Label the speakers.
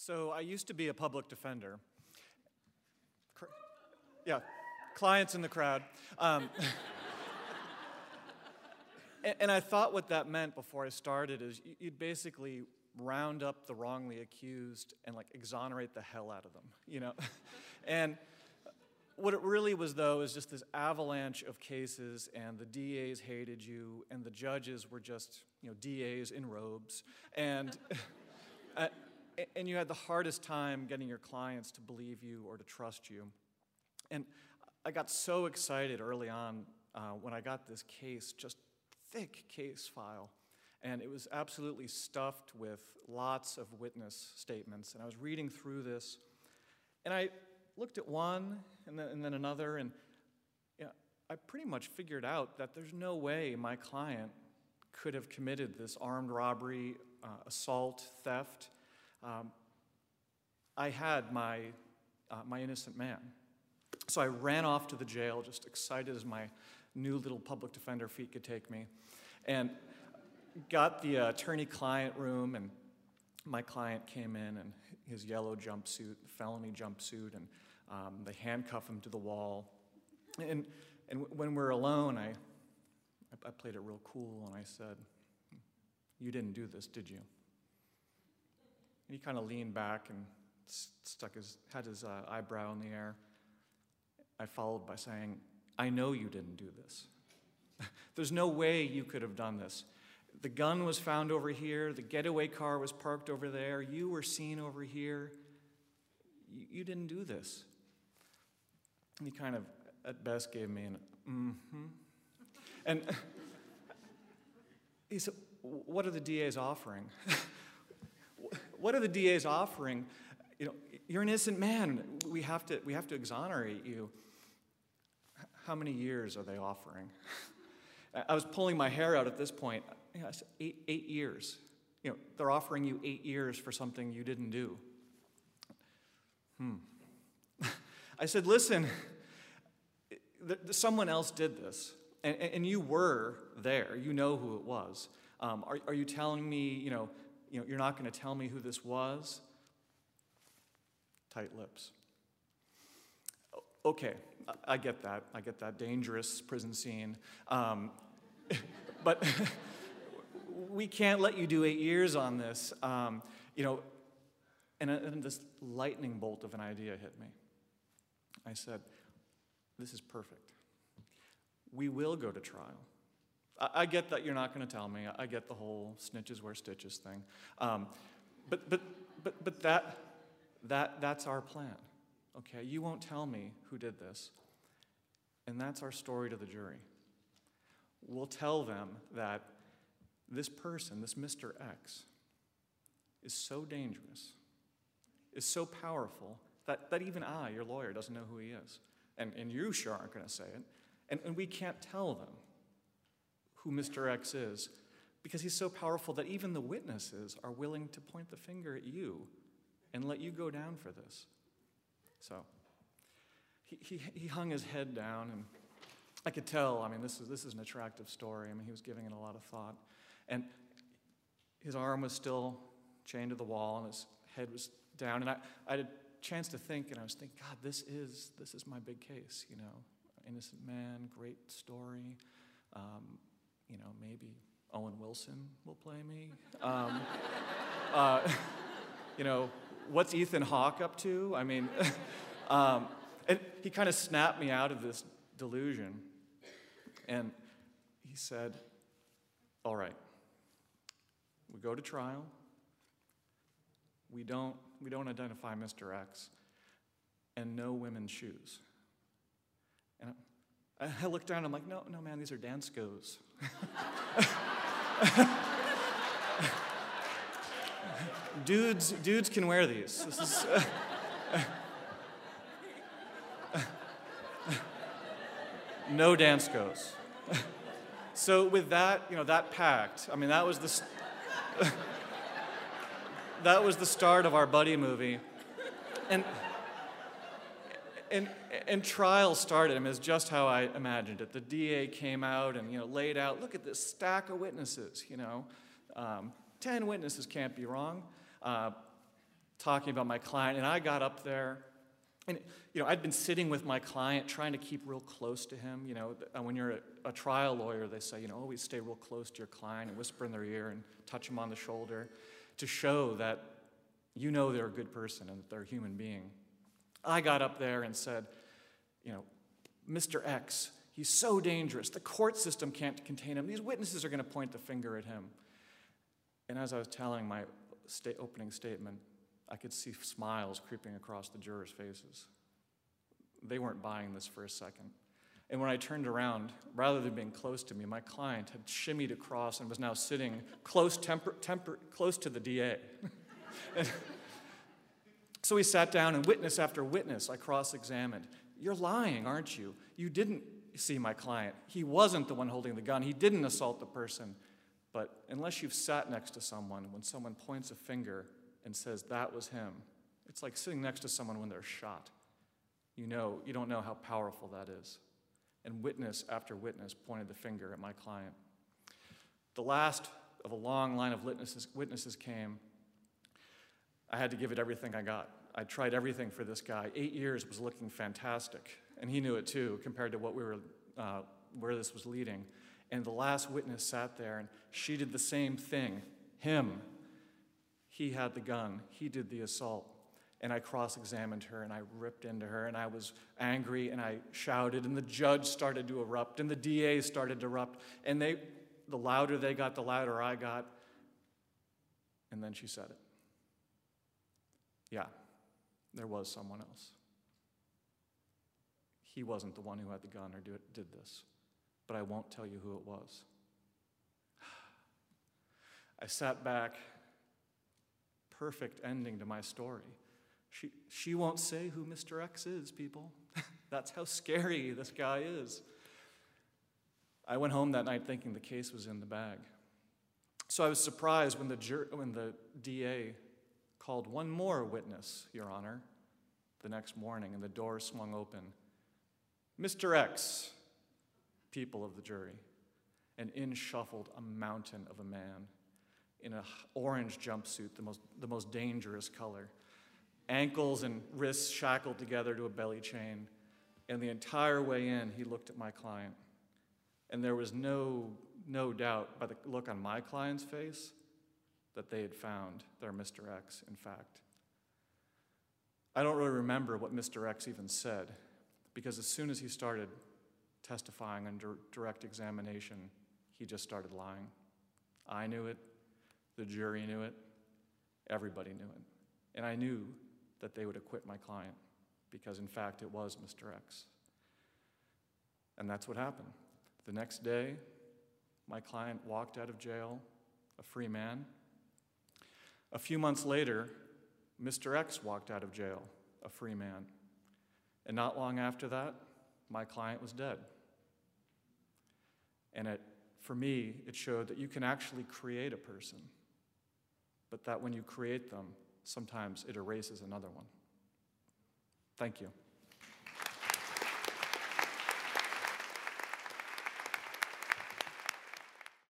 Speaker 1: So I used to be a public defender. Yeah, clients in the crowd. Um, and, I thought what that meant before I started is you'd basically round up the wrongly accused and like exonerate the hell out of them, you know? and what it really was, though, is just this avalanche of cases, and the DAs hated you, and the judges were just, you know, DAs in robes. And, uh, and you had the hardest time getting your clients to believe you or to trust you. And I got so excited early on uh, when I got this case, just thick case file. And it was absolutely stuffed with lots of witness statements. And I was reading through this, and I looked at one and then, and then another, and you know, I pretty much figured out that there's no way my client could have committed this armed robbery, uh, assault, theft. Um, I had my, uh, my innocent man. So I ran off to the jail, just excited as my new little public defender feet could take me, and got the uh, attorney client room. And my client came in in his yellow jumpsuit, felony jumpsuit, and um, they handcuff him to the wall. And, and when we're alone, I, I played it real cool and I said, You didn't do this, did you? And he kind of leaned back and stuck his, had his uh, eyebrow in the air. I followed by saying, I know you didn't do this. There's no way you could have done this. The gun was found over here, the getaway car was parked over there, you were seen over here. You, you didn't do this. And he kind of, at best, gave me an mm hmm. And he said, What are the DAs offering? what are the DAs offering? You know, you're an innocent man. We have to, we have to exonerate you. How many years are they offering? I was pulling my hair out at this point. You know, eight, eight years. You know, they're offering you eight years for something you didn't do. Hmm. I said, listen, someone else did this, and, and you were there. You know who it was. Um, are, are you telling me, you know, you know, you're not going to tell me who this was? Tight lips. Okay, I get that. I get that dangerous prison scene. Um, but we can't let you do eight years on this. Um, you know, and, and this lightning bolt of an idea hit me. I said, This is perfect. We will go to trial. I, I get that you're not going to tell me. I get the whole snitches wear stitches thing. Um, but, but, but, but that, that, that's our plan. Okay? You won't tell me who did this. And that's our story to the jury. We'll tell them that this person, this Mr. X, is so dangerous, is so powerful, that, that even I, your lawyer, doesn't know who he is. And, and you sure aren't going to say it. And, and we can't tell them who Mr. X is because he's so powerful that even the witnesses are willing to point the finger at you and let you go down for this. So he, he, he hung his head down, and I could tell, I mean, this is, this is an attractive story. I mean, he was giving it a lot of thought. And his arm was still chained to the wall, and his head was down. And I, I had a chance to think, and I was thinking, God, this is this is my big case. You know, innocent man, great story. Um, you know, maybe Owen Wilson will play me. Um, uh, you know, what's Ethan Hawke up to? I mean, um, and he kind of snapped me out of this delusion, and he said, "All right, we go to trial." we don't, we don't identify Mr. X, and no women's shoes. I, I look down, I'm like, no, no, man, these are Danskos. dudes, dudes can wear these. This is, uh, no Danskos. so with that, you know, that pact, I mean, that was the that was the start of our buddy movie. And, and, and trial started. I mean, it's just how I imagined it. The DA came out and you know laid out, look at this stack of witnesses. You know, um, ten witnesses can't be wrong. Uh, talking about my client, and I got up there. And, you know, I'd been sitting with my client trying to keep real close to him. You know, when you're a, a trial lawyer, they say, you know, always stay real close to your client and whisper in their ear and touch them on the shoulder to show that you know they're a good person and that they're a human being. I got up there and said, you know, Mr. X, he's so dangerous. The court system can't contain him. These witnesses are going to point the finger at him. And as I was telling my sta- opening statement, I could see smiles creeping across the jurors' faces. They weren't buying this for a second. And when I turned around, rather than being close to me, my client had shimmied across and was now sitting close, temper, temper, close to the DA. so we sat down, and witness after witness, I cross examined. You're lying, aren't you? You didn't see my client. He wasn't the one holding the gun, he didn't assault the person. But unless you've sat next to someone, when someone points a finger and says, That was him, it's like sitting next to someone when they're shot. You know, you don't know how powerful that is. And witness after witness pointed the finger at my client. The last of a long line of witnesses, witnesses came. I had to give it everything I got. I tried everything for this guy. Eight years was looking fantastic, and he knew it too, compared to what we were, uh, where this was leading. And the last witness sat there, and she did the same thing. Him, he had the gun, he did the assault. And I cross examined her and I ripped into her and I was angry and I shouted and the judge started to erupt and the DA started to erupt. And they, the louder they got, the louder I got. And then she said it. Yeah, there was someone else. He wasn't the one who had the gun or did this, but I won't tell you who it was. I sat back perfect ending to my story. She, she won't say who Mr. X is, people. That's how scary this guy is. I went home that night thinking the case was in the bag. So I was surprised when the, jur- when the DA called one more witness, Your Honor, the next morning, and the door swung open. Mr. X, people of the jury, and in shuffled a mountain of a man in an orange jumpsuit, the most, the most dangerous color, ankles and wrists shackled together to a belly chain. And the entire way in, he looked at my client. And there was no, no doubt by the look on my client's face that they had found their Mr. X, in fact. I don't really remember what Mr. X even said, because as soon as he started testifying under direct examination, he just started lying. I knew it, the jury knew it. Everybody knew it. And I knew that they would acquit my client because, in fact, it was Mr. X. And that's what happened. The next day, my client walked out of jail a free man. A few months later, Mr. X walked out of jail a free man. And not long after that, my client was dead. And it, for me, it showed that you can actually create a person but that when you create them, sometimes it erases another one. Thank you.